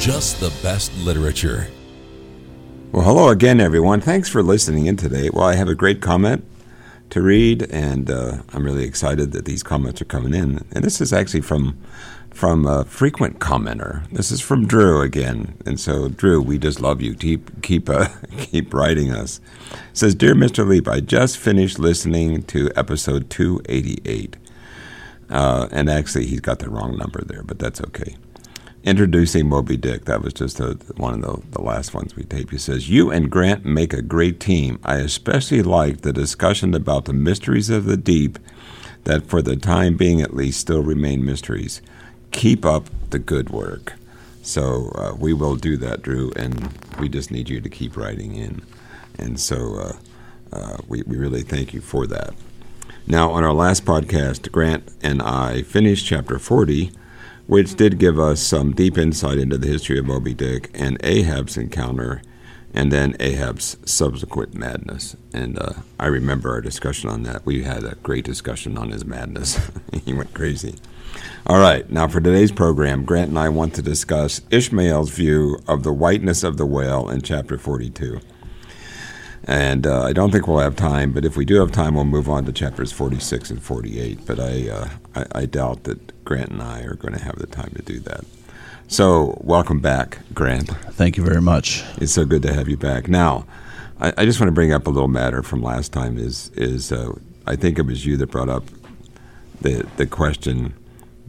Just the Best Literature. Well, hello again, everyone. Thanks for listening in today. Well, I have a great comment to read, and uh, I'm really excited that these comments are coming in. And this is actually from from a frequent commenter. This is from Drew again. And so, Drew, we just love you. Keep keep uh, keep writing us. It says, dear Mr. Leap, I just finished listening to episode 288. Uh, and actually, he's got the wrong number there, but that's okay. Introducing Moby Dick. That was just a, one of the, the last ones we taped. He says, You and Grant make a great team. I especially liked the discussion about the mysteries of the deep that, for the time being at least, still remain mysteries. Keep up the good work. So uh, we will do that, Drew, and we just need you to keep writing in. And so uh, uh, we, we really thank you for that. Now, on our last podcast, Grant and I finished chapter 40, which did give us some deep insight into the history of Moby Dick and Ahab's encounter, and then Ahab's subsequent madness. And uh, I remember our discussion on that. We had a great discussion on his madness. he went crazy. All right, now for today's program, Grant and I want to discuss Ishmael's view of the whiteness of the whale in chapter 42. And uh, I don't think we'll have time, but if we do have time, we'll move on to chapters 46 and 48. But I, uh, I, I doubt that Grant and I are going to have the time to do that. So, welcome back, Grant. Thank you very much. It's so good to have you back. Now, I, I just want to bring up a little matter from last time. Is is uh, I think it was you that brought up the the question: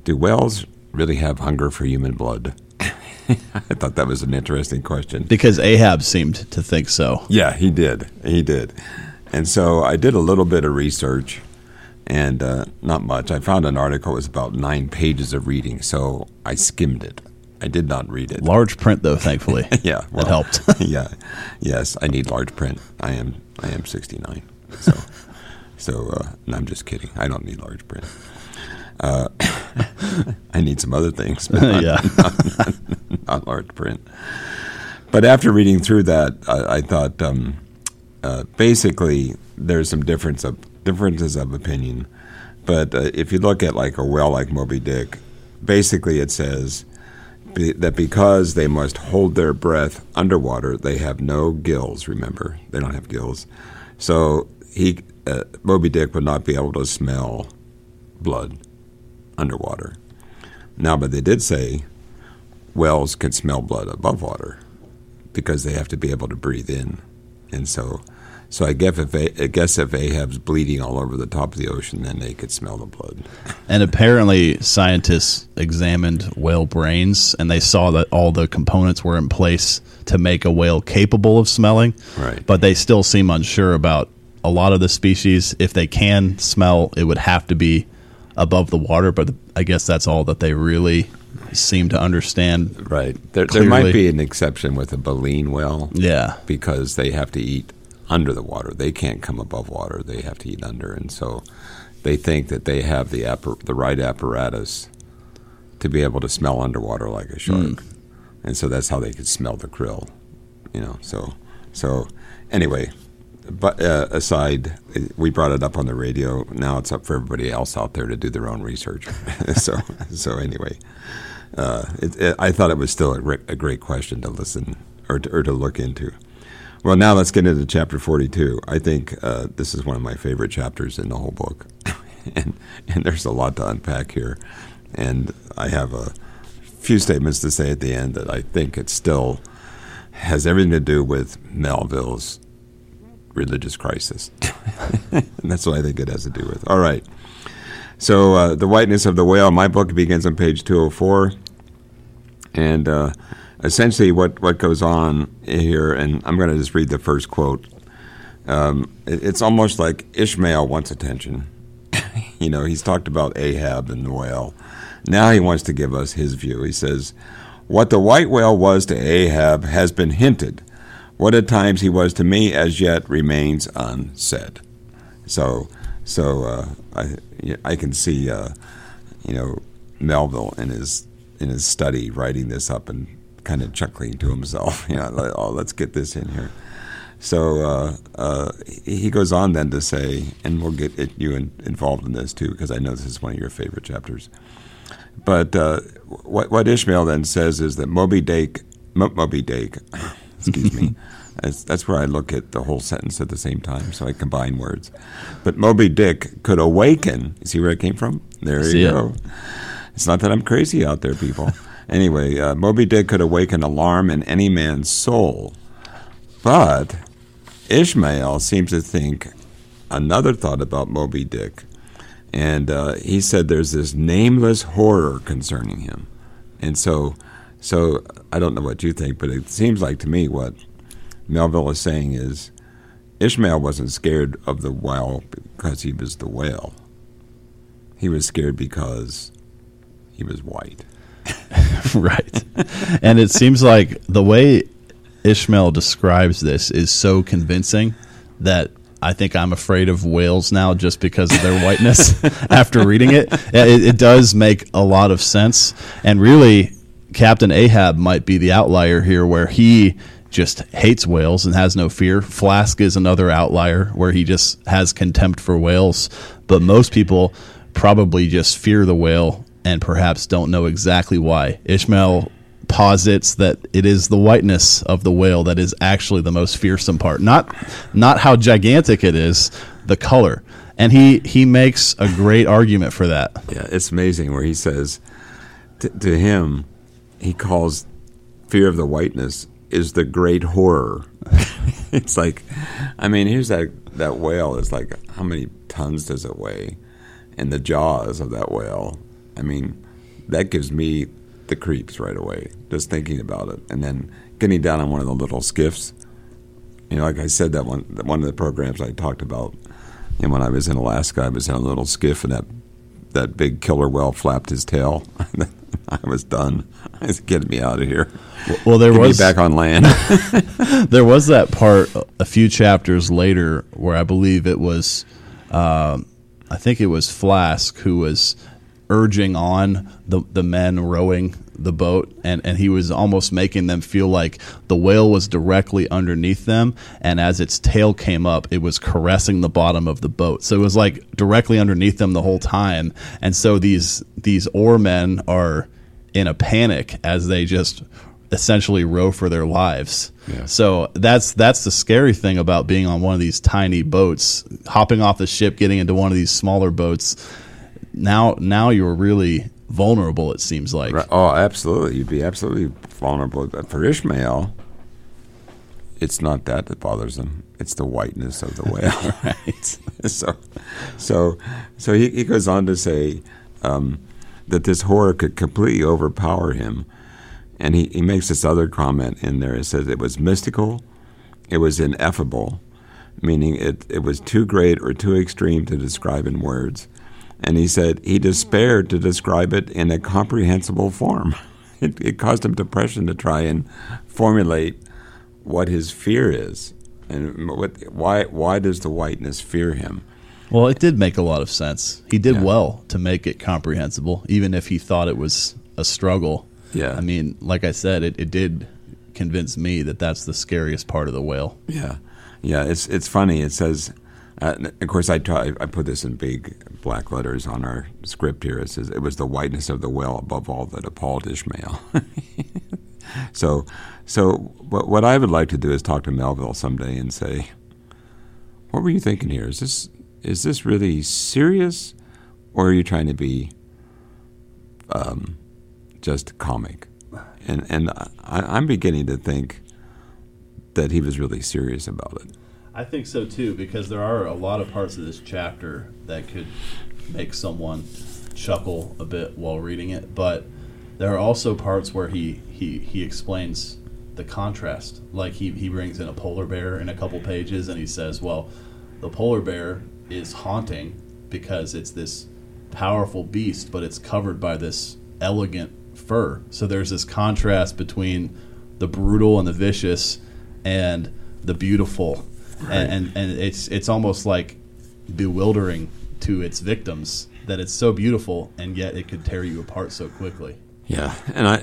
Do whales really have hunger for human blood? I thought that was an interesting question. Because Ahab seemed to think so. Yeah, he did. He did. And so I did a little bit of research, and uh, not much. I found an article. It was about nine pages of reading, so I skimmed it. I did not read it. Large print, though, thankfully. yeah, that helped. yeah, yes, I need large print. I am I am sixty nine, so so uh, no, I'm just kidding. I don't need large print. Uh, I need some other things, but not, Yeah. not, not, not large print. But after reading through that, I, I thought um, uh, basically there's some difference of differences of opinion. But uh, if you look at like a whale like Moby Dick, basically it says be, that because they must hold their breath underwater, they have no gills. Remember, they don't have gills, so he uh, Moby Dick would not be able to smell blood underwater. Now, but they did say whales can smell blood above water because they have to be able to breathe in, and so. So I guess if A- I guess if Ahab's bleeding all over the top of the ocean, then they could smell the blood. and apparently, scientists examined whale brains and they saw that all the components were in place to make a whale capable of smelling. Right. But they still seem unsure about a lot of the species. If they can smell, it would have to be above the water. But I guess that's all that they really seem to understand. Right. There, there might be an exception with a baleen whale. Yeah. because they have to eat under the water. They can't come above water. They have to eat under, and so they think that they have the appar- the right apparatus to be able to smell underwater like a shark, and so that's how they could smell the krill. You know, so so anyway. But uh, aside, we brought it up on the radio. Now it's up for everybody else out there to do their own research. so, so anyway, uh, it, it, I thought it was still a, gre- a great question to listen or to, or to look into. Well, now let's get into chapter 42. I think uh, this is one of my favorite chapters in the whole book. and, and there's a lot to unpack here. And I have a few statements to say at the end that I think it still has everything to do with Melville's religious crisis. and that's what I think it has to do with. All right. So, uh, The Whiteness of the Whale, my book begins on page 204. And uh, essentially, what, what goes on here, and I'm going to just read the first quote. Um, it, it's almost like Ishmael wants attention. you know, he's talked about Ahab and the whale. Now he wants to give us his view. He says, What the white whale was to Ahab has been hinted. What at times he was to me as yet remains unsaid. So, so uh, I, I can see, uh, you know, Melville in his in his study writing this up and kind of chuckling to himself. You know, oh, let's get this in here. So uh, uh, he goes on then to say, and we'll get it, you in, involved in this too, because I know this is one of your favorite chapters. But uh, what, what Ishmael then says is that Moby Dick, Mo, Moby Dick, excuse me, that's, that's where I look at the whole sentence at the same time, so I combine words. But Moby Dick could awaken. You see where it came from? There you it. go. It's not that I'm crazy out there, people. anyway, uh, Moby Dick could awaken alarm in any man's soul. But Ishmael seems to think another thought about Moby Dick. And uh, he said there's this nameless horror concerning him. And so, so I don't know what you think, but it seems like to me what Melville is saying is Ishmael wasn't scared of the whale because he was the whale. He was scared because he was white. right. And it seems like the way Ishmael describes this is so convincing that I think I'm afraid of whales now just because of their whiteness after reading it. it. It does make a lot of sense. And really, Captain Ahab might be the outlier here where he just hates whales and has no fear. Flask is another outlier where he just has contempt for whales. But most people probably just fear the whale and perhaps don't know exactly why. Ishmael posits that it is the whiteness of the whale that is actually the most fearsome part. Not not how gigantic it is, the color. And he he makes a great argument for that. Yeah, it's amazing where he says t- to him, he calls fear of the whiteness is the great horror. it's like, I mean, here's that that whale is like how many tons does it weigh, and the jaws of that whale. I mean, that gives me the creeps right away just thinking about it, and then getting down on one of the little skiffs. You know, like I said, that one that one of the programs I talked about. And when I was in Alaska, I was in a little skiff, and that that big killer whale flapped his tail. I was done. I was getting me out of here. Well, there Get was me back on land. there was that part a few chapters later where I believe it was, um, I think it was Flask who was urging on the the men rowing the boat, and and he was almost making them feel like the whale was directly underneath them, and as its tail came up, it was caressing the bottom of the boat. So it was like directly underneath them the whole time, and so these these oar men are in a panic as they just essentially row for their lives. Yeah. So that's that's the scary thing about being on one of these tiny boats, hopping off the ship, getting into one of these smaller boats. Now now you're really vulnerable. It seems like. Right. Oh, absolutely. You'd be absolutely vulnerable. But for Ishmael, it's not that that bothers him. It's the whiteness of the whale. right. so, so, so he, he goes on to say um, that this horror could completely overpower him. And he, he makes this other comment in there. It says it was mystical, it was ineffable, meaning it, it was too great or too extreme to describe in words. And he said he despaired to describe it in a comprehensible form. It, it caused him depression to try and formulate what his fear is and what, why, why does the whiteness fear him. Well, it did make a lot of sense. He did Yeah. well to make it comprehensible, even if he thought it was a struggle. Yeah. I mean, like I said, it, it did convince me that that's the scariest part of the whale. Yeah, yeah. It's it's funny. It says, uh, of course, I put this in big black letters on our script here. It says it was the whiteness of the whale above all that appalled Ishmael. so, so what, what I would like to do is talk to Melville someday and say, what were you thinking here? Is this is this really serious, or are you trying to be um, just comic? And and I, I'm beginning to think that he was really serious about it. I think so too, because there are a lot of parts of this chapter that could make someone chuckle a bit while reading it, but there are also parts where he, he, he explains the contrast. Like he, he brings in a polar bear in a couple pages and he says, well, the polar bear is haunting because it's this powerful beast, but it's covered by this elegant fur. So there's this contrast between the brutal and the vicious and the beautiful. And, and and it's it's almost like bewildering to its victims that it's so beautiful and yet it could tear you apart so quickly. Yeah, and I,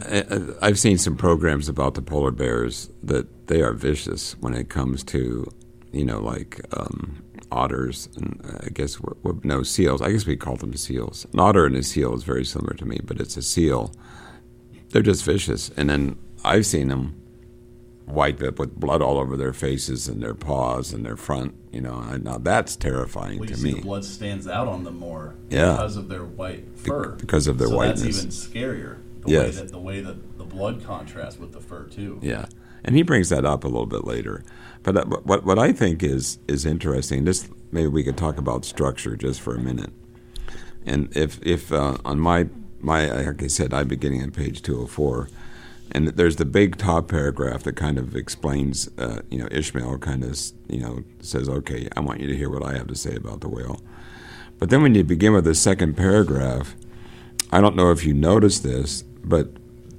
I I've seen some programs about the polar bears that they are vicious when it comes to, you know, like um, otters and uh, I guess what, what, no seals. I guess we call them seals. An otter and a seal is very similar to me, but it's a seal. They're just vicious, and then I've seen them white with blood all over their faces and their paws and their front. You know, now that's terrifying well, to me. the blood stands out on them more, yeah. because of their white fur. Because of their so whiteness. That's even scarier. The yes. way that the way that the blood contrasts with the fur too. Yeah, and he brings that up a little bit later. But uh, what what I think is is interesting. This maybe we could talk about structure just for a minute. And if if uh, on my my like I said, I'm beginning on page 204 and there's the big top paragraph that kind of explains, uh, you know, Ishmael kind of, you know, says, okay, I want you to hear what I have to say about the whale. But then when you begin with the second paragraph, I don't know if you noticed this, but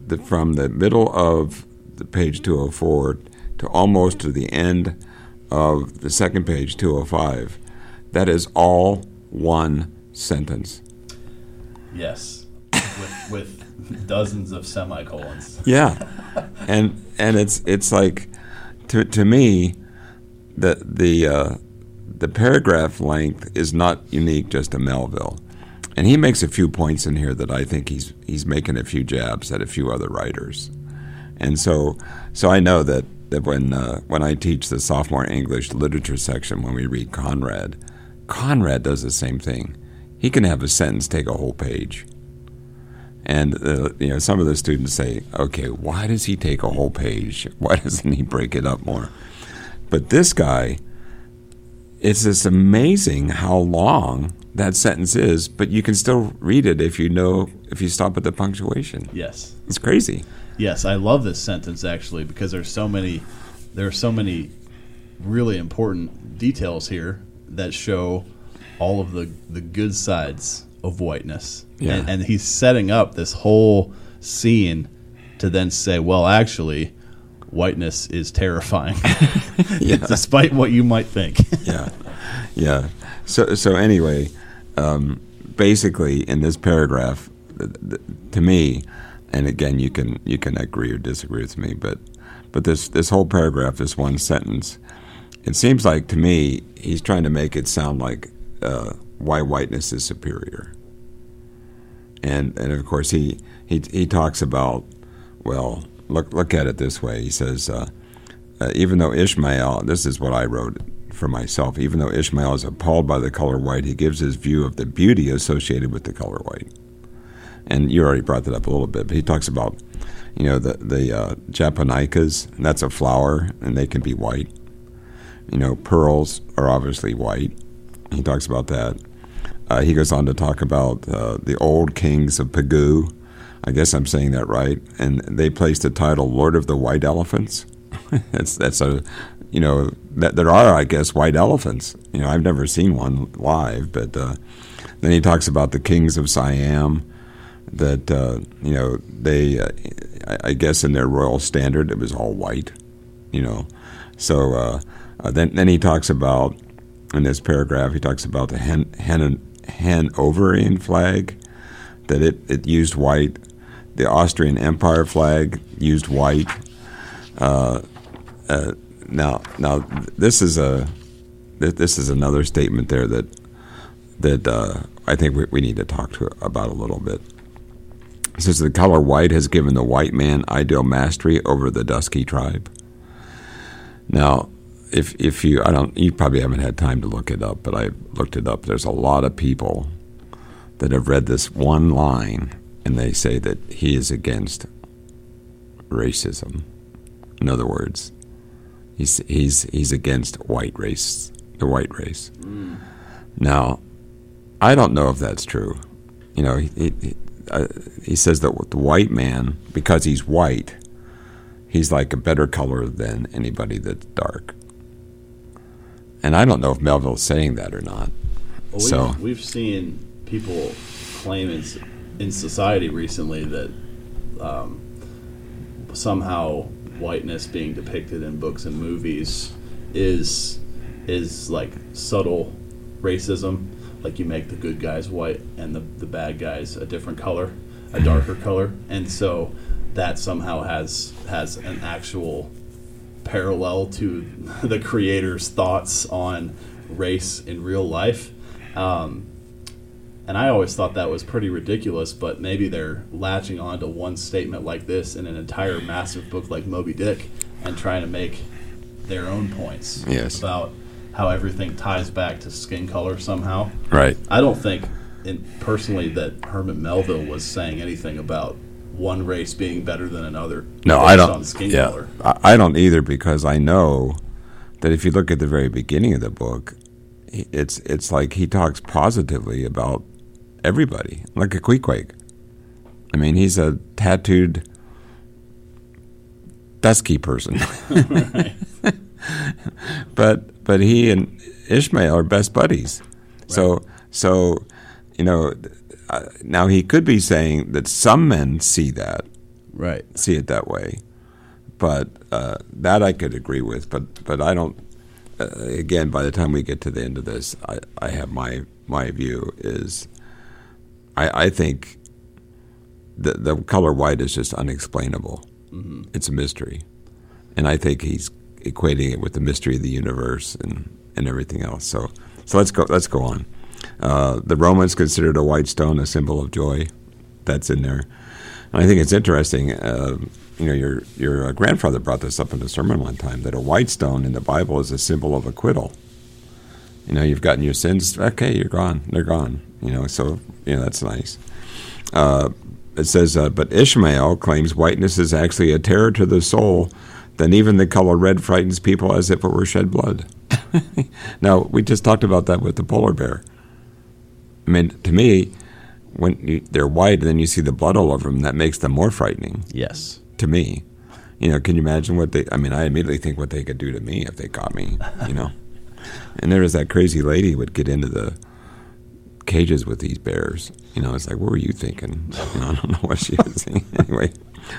the, from the middle of the page 204 to almost to the end of the second page 205, that is all one sentence. Yes, with, with dozens of semicolons. Yeah, and and it's it's like to to me the the uh, the paragraph length is not unique just to Melville, and he makes a few points in here that I think he's he's making a few jabs at a few other writers, and so so I know that that when uh, when I teach the sophomore English literature section when we read Conrad, Conrad does the same thing. He can have a sentence take a whole page and uh, you know, some of the students say, "Okay, why does he take a whole page? Why doesn't he break it up more?" But this guy, it's just amazing how long that sentence is, but you can still read it if you know if you stop at the punctuation. Yes, it's crazy. Yes, I love this sentence actually because there's so many there are so many really important details here that show all of the the good sides of whiteness. Yeah. And, and he's setting up this whole scene to then say, well, actually, whiteness is terrifying, yeah. despite what you might think. yeah, yeah. So, so anyway, um, basically, in this paragraph, th- th- to me, and again, you can you can agree or disagree with me, but but this this whole paragraph, this one sentence, it seems like to me he's trying to make it sound like uh, why whiteness is superior. And and of course he he he talks about well look look at it this way. He says uh, uh, even though Ishmael, this is what I wrote for myself. Even though Ishmael is appalled by the color white, he gives his view of the beauty associated with the color white. And you already brought that up a little bit, but he talks about you know the the uh, japonicas, and that's a flower, and they can be white. You know, pearls are obviously white. He talks about that. Uh, he goes on to talk about uh, the old kings of Pegu. I guess I'm saying that right. And they placed the title Lord of the White Elephants. that's that's a, you know, that there are I guess white elephants. You know, I've never seen one live, but uh, then he talks about the kings of Siam. That uh, you know they, uh, I guess in their royal standard it was all white. You know, so uh, then then he talks about in this paragraph he talks about the hen, hen Hanoverian flag, that it, it used white. The Austrian Empire flag used white. Uh, uh, now, now this is a this is another statement there that that uh, I think we, we, need to talk to about a little bit. It says the color white has given the white man ideal mastery over the dusky tribe. Now, if if you I don't you probably haven't had time to look it up, but I looked it up. There's a lot of people that have read this one line and they say that he is against racism. In other words, he's he's he's against white race, the white race. Mm. Now, I don't know if that's true. You know, he he, uh, he says that the white man, because he's white, he's like a better color than anybody that's dark and I don't know if Melville's saying that or not. Well, so we've, we've seen people claim in, in society recently that um, somehow whiteness being depicted in books and movies is is like subtle racism. Like you make the good guys white and the, the bad guys a different color, a darker color, and so that somehow has has an actual parallel to the creator's thoughts on race in real life. Um, and I always thought that was pretty ridiculous, but maybe they're latching on to one statement like this in an entire massive book like Moby Dick and trying to make their own points Yes. about how everything ties back to skin color somehow. Right. I don't think, in, personally, that Herman Melville was saying anything about one race being better than another. No, based I don't. On skin yeah, color. I, I don't either because I know that if you look at the very beginning of the book, it's it's like he talks positively about everybody, like a Queequeg. I mean, he's a tattooed dusky person, but but he and Ishmael are best buddies. So so you know uh, now he could be saying that some men see that Right. see it that way. But uh, that I could agree with. But but I don't. Uh, again, by the time we get to the end of this, I, I have my my view is. I I think. The the color white is just unexplainable. It's a mystery, and I think he's equating it with the mystery of the universe and, and everything else. So so let's go let's go on. Uh, the Romans considered a white stone a symbol of joy. That's in there. And I think it's interesting. Uh, you know, your your uh, grandfather brought this up in a sermon one time that a white stone in the Bible is a symbol of acquittal. You know, you've gotten your sins. Okay, you're gone. They're gone. You know, so you know that's nice. Uh, it says, uh, but Ishmael claims whiteness is actually a terror to the soul. Then even the color red frightens people as if it were shed blood. now we just talked about that with the polar bear. I mean, to me, when you, they're white and then you see the blood all over them, that makes them more frightening Yes. to me. You know, can you imagine what they? I mean, I immediately think what they could do to me if they caught me. You know, and there was that crazy lady who would get into the cages with these bears. You know, it's like, what were you thinking? You know, I don't know what she was thinking. Anyway,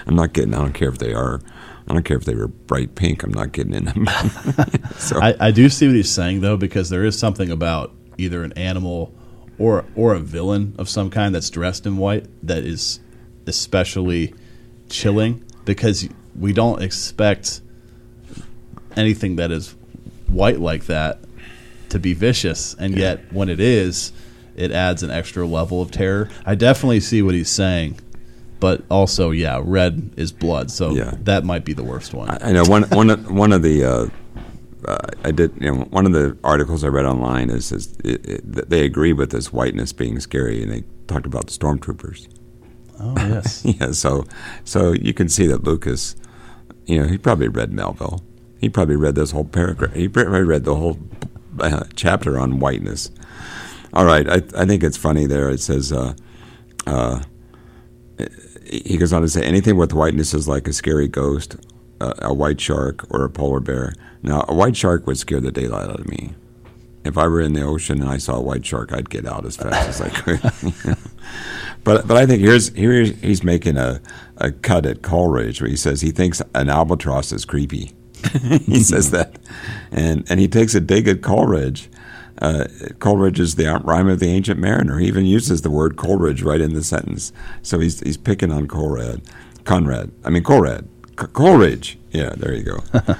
I'm not getting. I don't care if they are. I don't care if they were bright pink. I'm not getting in them. so I, I do see what he's saying though, because there is something about either an animal or or a villain of some kind that's dressed in white that is especially chilling because we don't expect anything that is white like that to be vicious, and yet when it is, it adds an extra level of terror. I definitely see what he's saying. But also, yeah, red is blood, so Yeah. that might be the worst one. I I know one one of, one of the uh, uh, I did you know one of the articles I read online is, is it, it, that they agree with this whiteness being scary, and they talked about the stormtroopers. oh yes, yeah, so so you can see that Lucas, you know, he probably read Melville. He probably read this whole paragraph. He probably read the whole uh, chapter on whiteness. All right, I I think it's funny there. It says. Uh, uh, he goes on to say anything with whiteness is like a scary ghost, a white shark, or a polar bear. Now, a white shark would scare the daylight out of me. If I were in the ocean and I saw a white shark, I'd get out as fast as I could. but but I think here's here he's making a, a cut at Coleridge where he says he thinks an albatross is creepy. he says that, and and he takes a dig at Coleridge. Uh, Coleridge is the rhyme of the ancient mariner. He even uses the word Coleridge right in the sentence. So he's he's picking on Conrad, Conrad. I mean Colrad, C- Coleridge. Yeah, there you go.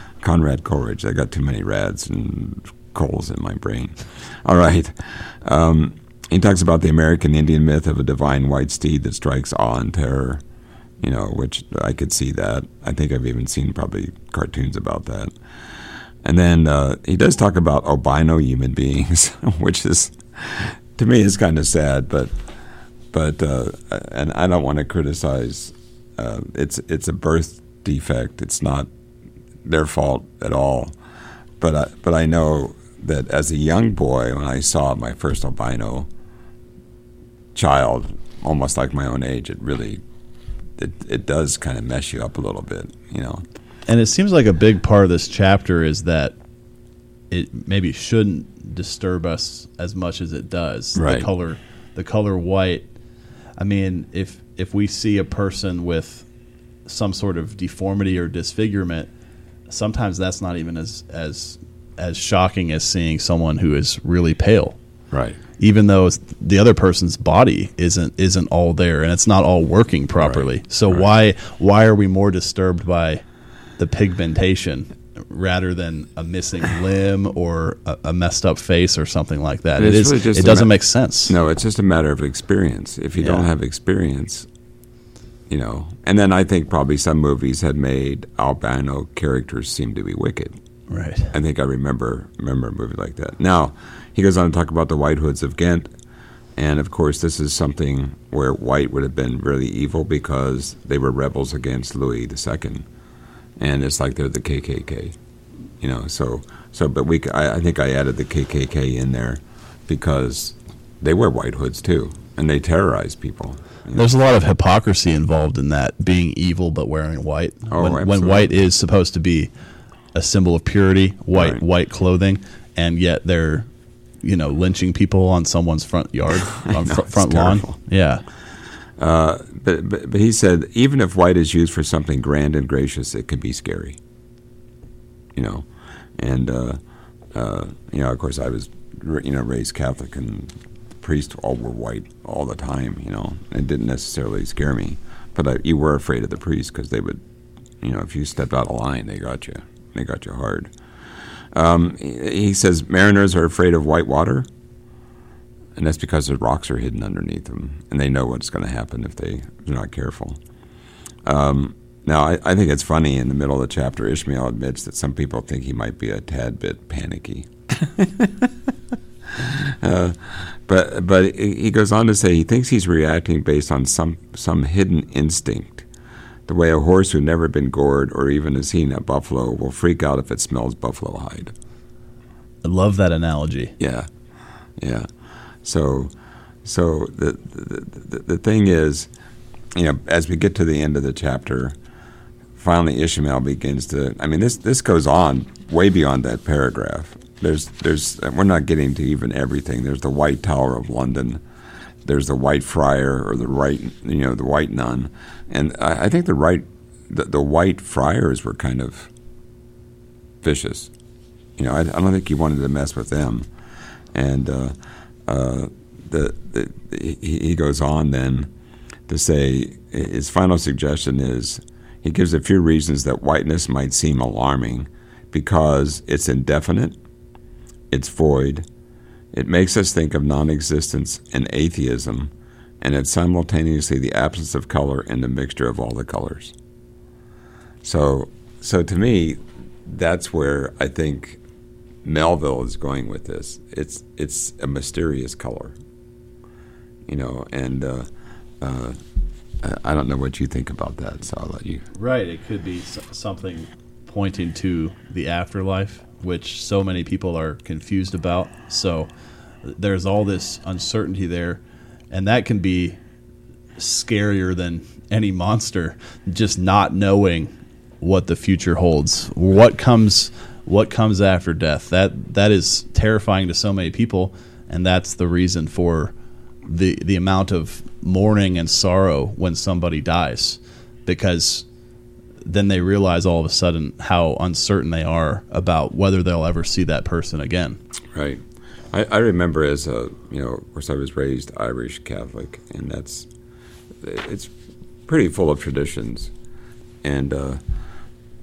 Conrad Coleridge. I got too many rads and coals in my brain. All right. Um, he talks about the American Indian myth of a divine white steed that strikes awe and terror. You know, which I could see that. I think I've even seen probably cartoons about that. And then uh, he does talk about albino human beings, which is to me is kind of sad, but but uh, and I don't want to criticize. Uh, it's it's a birth defect. It's not their fault at all. But I, but I know that as a young boy, when I saw my first albino child, almost like my own age, it really it it does kind of mess you up a little bit, you know. And it seems like a big part of this chapter is that it maybe shouldn't disturb us as much as it does. Right. The color, the color white. I mean, if if we see a person with some sort of deformity or disfigurement, sometimes that's not even as as as shocking as seeing someone who is really pale. Right. Even though it's- the other person's body isn't isn't all there and it's not all working properly. Right. So Right. why why are we more disturbed by the pigmentation rather than a missing limb or a, a messed up face or something like that? It it's really it doesn't ma- make sense. No, it's just a matter of experience. If you don't have experience, you know. And then I think probably some movies had made albino characters seem to be wicked. Right. I think I remember remember a movie like that. Now he goes on to talk about the White Hoods of Ghent, and of course this is something where white would have been really evil because they were rebels against Louis II, and it's like they're the KKK, you know. So so, but we I, I think I added the KKK in there because they wear white hoods too, and they terrorize people. There's a lot of hypocrisy involved in that being evil but wearing white. Oh, when, when white is supposed to be a symbol of purity, white Right. white clothing, and yet they're you know lynching people on someone's front yard on know, fr- front lawn. terrible. Yeah. but, but but he said even if white is used for something grand and gracious, it can be scary. You know, and uh, uh, you know, of course, I was you know raised Catholic, and priests all were white all the time. You know, it didn't necessarily scare me, but I, you were afraid of the priests because they would, you know, if you stepped out of line, they got you. They got you hard. Um, he, says mariners are afraid of white water and that's because the rocks are hidden underneath them, and they know what's going to happen if they, if they're not careful. Um, now, I, I think it's funny in the middle of the chapter, Ishmael admits that some people think he might be a tad bit panicky. uh, but but he goes on to say he thinks he's reacting based on some some hidden instinct, the way a horse who's never been gored or even has seen a buffalo will freak out if it smells buffalo hide. I love that analogy. Yeah, yeah. So, so the, the the the thing is, you know, as we get to the end of the chapter, finally Ishmael begins to. I mean, this this goes on way beyond that paragraph. There's there's we're not getting to even everything. There's the White Tower of London. There's the White Friar or the right, you know, the White Nun, and I, I think the right, the, the White Friars were kind of vicious. You know, I, I don't think he wanted to mess with them, and uh, uh, the, the he, he goes on then to say his final suggestion is he gives a few reasons that whiteness might seem alarming because it's indefinite, it's void, it makes us think of non-existence and atheism, and it's simultaneously the absence of color and the mixture of all the colors. So, so to me, that's where I think Melville is going with this. It's it's a mysterious color, you know, and uh, uh, I don't know what you think about that. So I'll let you. Right. It could be something pointing to the afterlife, which so many people are confused about. So there's all this uncertainty there, and that can be scarier than any monster. Just not knowing what the future holds, what comes, what comes after death. That that is terrifying to so many people, and that's the reason for the the amount of mourning and sorrow when somebody dies, because then they realize all of a sudden how uncertain they are about whether they'll ever see that person again. Right. I, I remember as a you know, of course, I was raised Irish Catholic, and that's it's pretty full of traditions, and uh,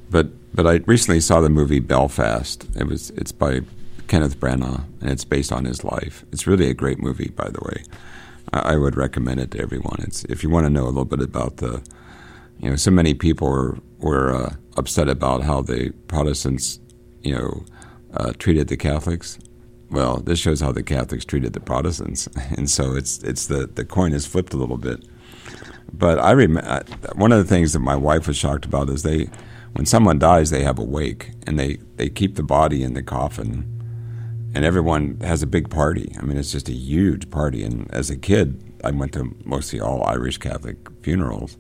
but but I recently saw the movie Belfast. It was it's by Kenneth Branagh, and it's based on his life. It's really a great movie, by the way. I, I would recommend it to everyone. It's if you want to know a little bit about the, you know, so many people were were uh, upset about how the Protestants, you know, uh, treated the Catholics. Well, this shows how the Catholics treated the Protestants, and so it's it's the the coin is flipped a little bit. But I remember one of the things that my wife was shocked about is they, when someone dies, they have a wake and they they keep the body in the coffin, and everyone has a big party. I mean, it's just a huge party. And as a kid, I went to mostly all Irish Catholic funerals.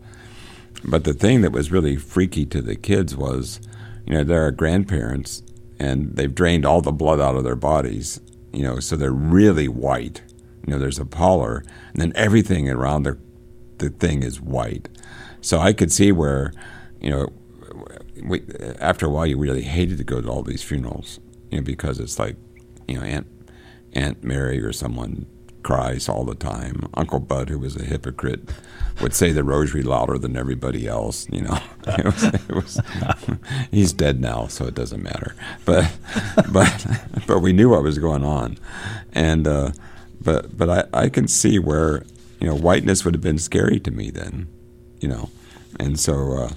But the thing that was really freaky to the kids was, you know, they're grandparents and they've drained all the blood out of their bodies, you know, so they're really white. You know, there's a pallor, and then everything around the the thing is white. So I could see where you know, we, after a while, you really hated to go to all these funerals, you know, because it's like, you know, Aunt Aunt Mary or someone cries all the time. Uncle Bud, who was a hypocrite, would say the rosary louder than everybody else. You know, it was, it was, he's dead now, so it doesn't matter. But but but we knew what was going on, and uh, but but I, I can see where you know whiteness would have been scary to me then, you know, and so uh,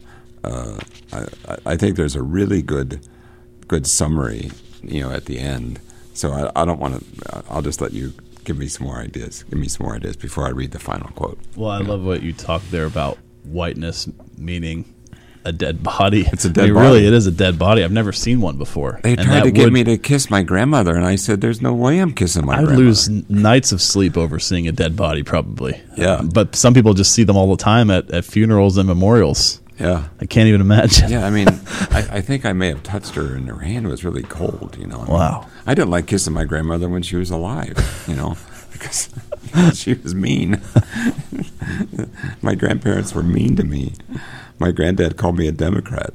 uh, I I think there's a really good good summary you know at the end. So I, I don't want to. I'll just let you give me some more ideas. Give me some more ideas before I read the final quote. Well, I love what you talked there about whiteness meaning a dead body. It's a dead I mean, body. Really, it is a dead body. I've never seen one before. They And tried to get would- me to kiss my grandmother, and I said, "There's no way I'm kissing my I'd grandmother." lose nights of sleep over seeing a dead body, probably. Yeah. Um, but some people just see them all the time at, at funerals and memorials. Yeah. I can't even imagine. Yeah, I mean, I, I think I may have touched her, and her hand was really cold. You know. I mean, Wow. I didn't like kissing my grandmother when she was alive. You know, because she was mean. my grandparents were mean to me. My granddad called me a Democrat.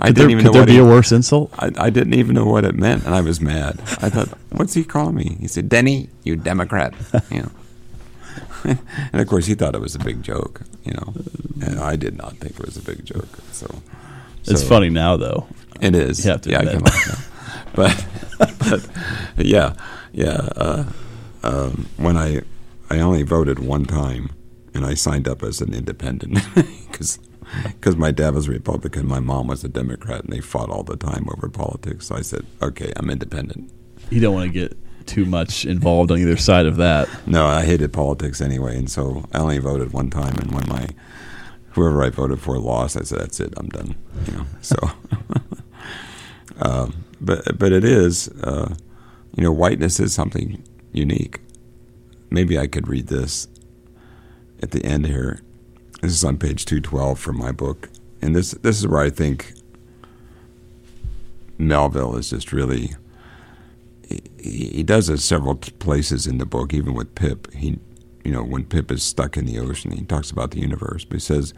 I Could didn't there, even could know there what be a worse insult? I, I didn't even know what it meant, and I was mad. I thought, "What's he calling me?" He said, "Denny, you Democrat." You know. and of course, he thought it was a big joke. You know, and I did not think it was a big joke. So, It's funny now, though. It is. You have to yeah, I admit. can laugh now. But, but yeah, yeah. Uh, um, when I, I only voted one time, and I signed up as an independent because because my dad was a Republican, my mom was a Democrat, and they fought all the time over politics. So I said, okay, I'm independent. You don't want to get too much involved on either side of that. No, I hated politics anyway, and so I only voted one time. And when my whoever I voted for lost, I said, "That's it, I'm done." You know, so. um, but but it is, uh, you know, whiteness is something unique. Maybe I could read this at the end here. This is on page two twelve from my book, and this this is where I think Melville is just really he, does it several places in the book, even with Pip. He, you know, when Pip is stuck in the ocean, he talks about the universe. But he says,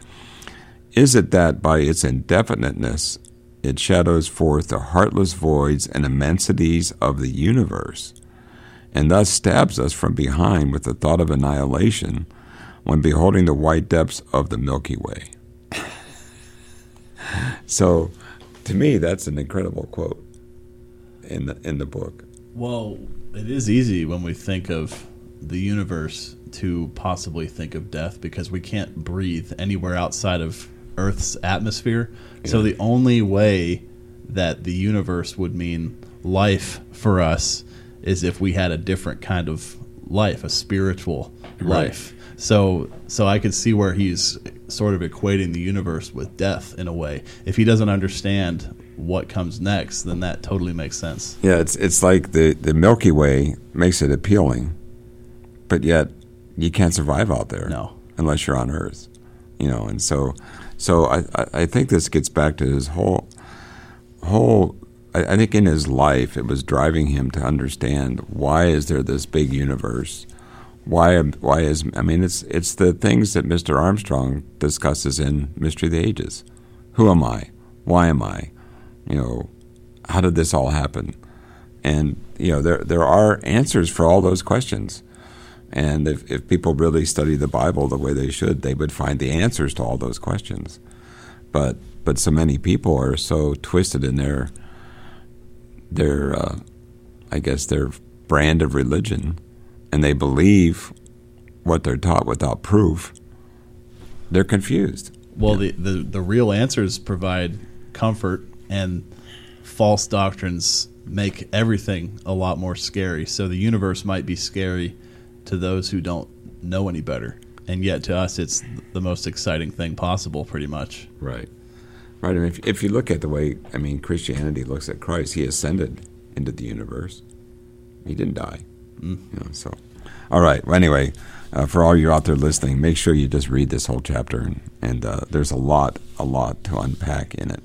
"Is it that by its indefiniteness, it shadows forth the heartless voids and immensities of the universe, and thus stabs us from behind with the thought of annihilation when beholding the white depths of the Milky Way?" so, to me, that's an incredible quote in the in the book. Well, it is easy when we think of the universe to possibly think of death because we can't breathe anywhere outside of Earth's atmosphere. So the only way that the universe would mean life for us is if we had a different kind of life, a spiritual life. So so I could see where he's sort of equating the universe with death in a way. If he doesn't understand what comes next, then that totally makes sense. Yeah, it's it's like the, the Milky Way makes it appealing, but yet you can't survive out there No. unless you're on Earth, you know. And so, so I, I, think this gets back to his whole whole. I, I think in his life it was driving him to understand why is there this big universe. Why? Why is? I mean, it's it's the things that Mr. Armstrong discusses in Mystery of the Ages. Who am I? Why am I? You know, how did this all happen? And you know, there there are answers for all those questions. And if, if people really study the Bible the way they should, they would find the answers to all those questions. But but so many people are so twisted in their their uh, I guess their brand of religion, and they believe what they're taught without proof. They're confused. Well, the, the, the real answers provide comfort, and false doctrines make everything a lot more scary. So the universe might be scary to those who don't know any better. And yet to us, it's the most exciting thing possible, pretty much. Right. Right. I mean, if, if you look at the way, I mean, Christianity looks at Christ, he ascended into the universe. He didn't die. You know, so, all right. Well, anyway, uh, for all you out there listening, make sure you just read this whole chapter, and, and uh, there's a lot, a lot to unpack in it.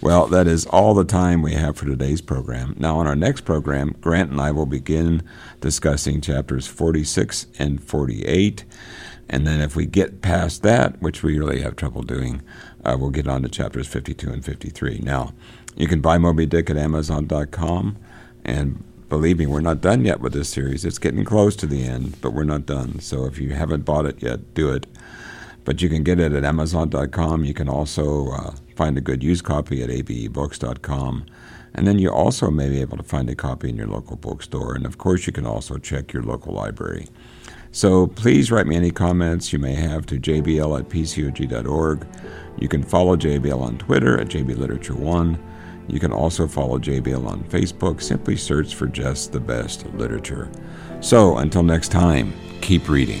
Well, that is all the time we have for today's program. Now, on our next program, Grant and I will begin discussing chapters 46 and 48. And then if we get past that, which we really have trouble doing, uh, we'll get on to chapters 52 and 53. Now, you can buy Moby Dick at Amazon.com. And believe me, we're not done yet with this series. It's getting close to the end, but we're not done. So if you haven't bought it yet, do it. But you can get it at Amazon.com. You can also uh, find a good used copy at abebooks.com. And then you also may be able to find a copy in your local bookstore. And of course, you can also check your local library. So please write me any comments you may have to jbl at pcog.org. You can follow JBL on Twitter at jbliterature1. You can also follow JBL on Facebook. Simply search for just the best literature. So until next time, keep reading.